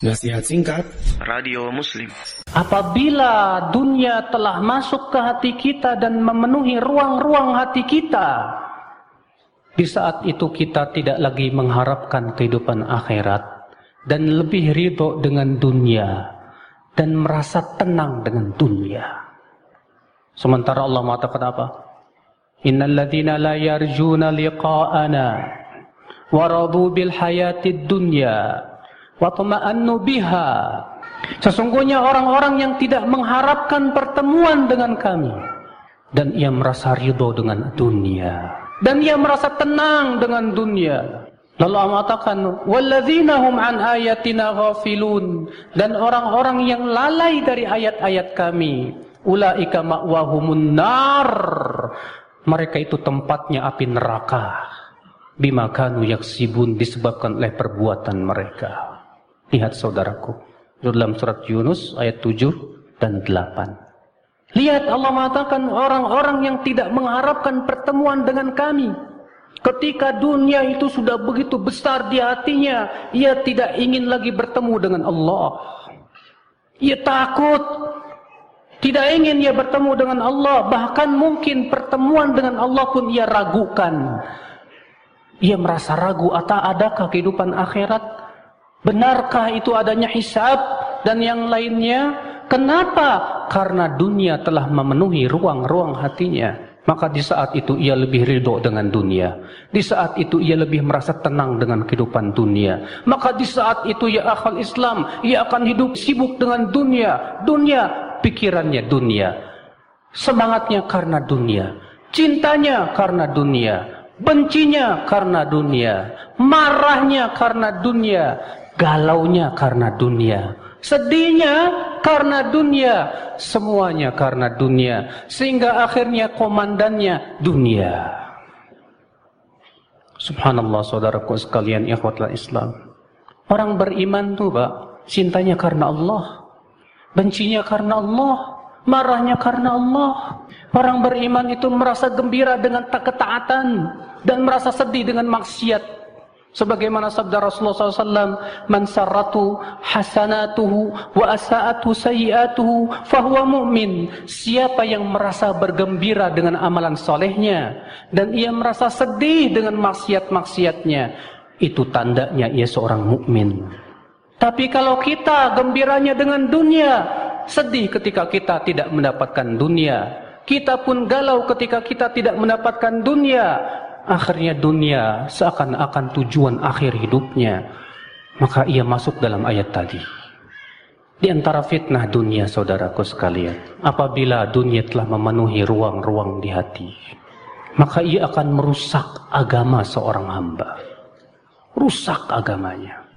Nasihat singkat Radio Muslim Apabila dunia telah masuk ke hati kita dan memenuhi ruang-ruang hati kita, di saat itu kita tidak lagi mengharapkan kehidupan akhirat dan lebih ridho dengan dunia dan merasa tenang dengan dunia. Sementara Allah mengatakan apa? Innal ladzina la yarjuna liqa'ana wa radu bil hayatid dunya watama'annu biha. Sesungguhnya orang-orang yang tidak mengharapkan pertemuan dengan kami dan ia merasa ridho dengan dunia dan ia merasa tenang dengan dunia. Lalu Allah mengatakan, "Walladzina hum an ayatina ghafilun." Dan orang-orang yang lalai dari ayat-ayat kami, ulaika ma'wahumun nar. Mereka itu tempatnya api neraka. Bima kanu yaksibun disebabkan oleh perbuatan mereka. Lihat saudaraku. Dalam surat Yunus ayat 7 dan 8. Lihat Allah mengatakan orang-orang yang tidak mengharapkan pertemuan dengan kami. Ketika dunia itu sudah begitu besar di hatinya, ia tidak ingin lagi bertemu dengan Allah. Ia takut. Tidak ingin ia bertemu dengan Allah. Bahkan mungkin pertemuan dengan Allah pun ia ragukan. Ia merasa ragu, atau adakah kehidupan akhirat? Benarkah itu adanya hisab dan yang lainnya? Kenapa? Karena dunia telah memenuhi ruang-ruang hatinya. Maka di saat itu ia lebih ridho dengan dunia. Di saat itu ia lebih merasa tenang dengan kehidupan dunia. Maka di saat itu ya akal Islam, ia akan hidup sibuk dengan dunia. Dunia, pikirannya dunia. Semangatnya karena dunia. Cintanya karena dunia. Bencinya karena dunia. Marahnya karena dunia galaunya karena dunia, sedihnya karena dunia, semuanya karena dunia, sehingga akhirnya komandannya dunia. Subhanallah saudaraku sekalian ikhwatlah Islam. Orang beriman tuh Pak, cintanya karena Allah, bencinya karena Allah, marahnya karena Allah. Orang beriman itu merasa gembira dengan ketaatan dan merasa sedih dengan maksiat Sebagaimana sabda Rasulullah SAW, "Man sarratu hasanatuhu wa asa'atu sayiatuhu fahuwa mu'min." Siapa yang merasa bergembira dengan amalan solehnya dan ia merasa sedih dengan maksiat-maksiatnya, itu tandanya ia seorang mukmin. Tapi kalau kita gembiranya dengan dunia, sedih ketika kita tidak mendapatkan dunia, kita pun galau ketika kita tidak mendapatkan dunia, akhirnya dunia seakan-akan tujuan akhir hidupnya, maka ia masuk dalam ayat tadi. Di antara fitnah dunia saudaraku sekalian, apabila dunia telah memenuhi ruang-ruang di hati, maka ia akan merusak agama seorang hamba. Rusak agamanya.